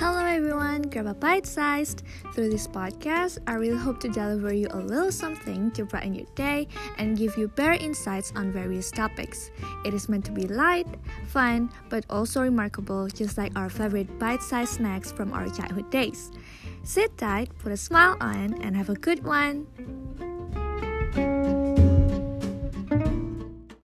Hello, everyone! grab a bite sized. Through this podcast, I really hope to deliver you a little something to brighten your day and give you better insights on various topics. It is meant to be light, fun, but also remarkable, just like our favorite bite sized snacks from our childhood days. Sit tight, put a smile on, and have a good one.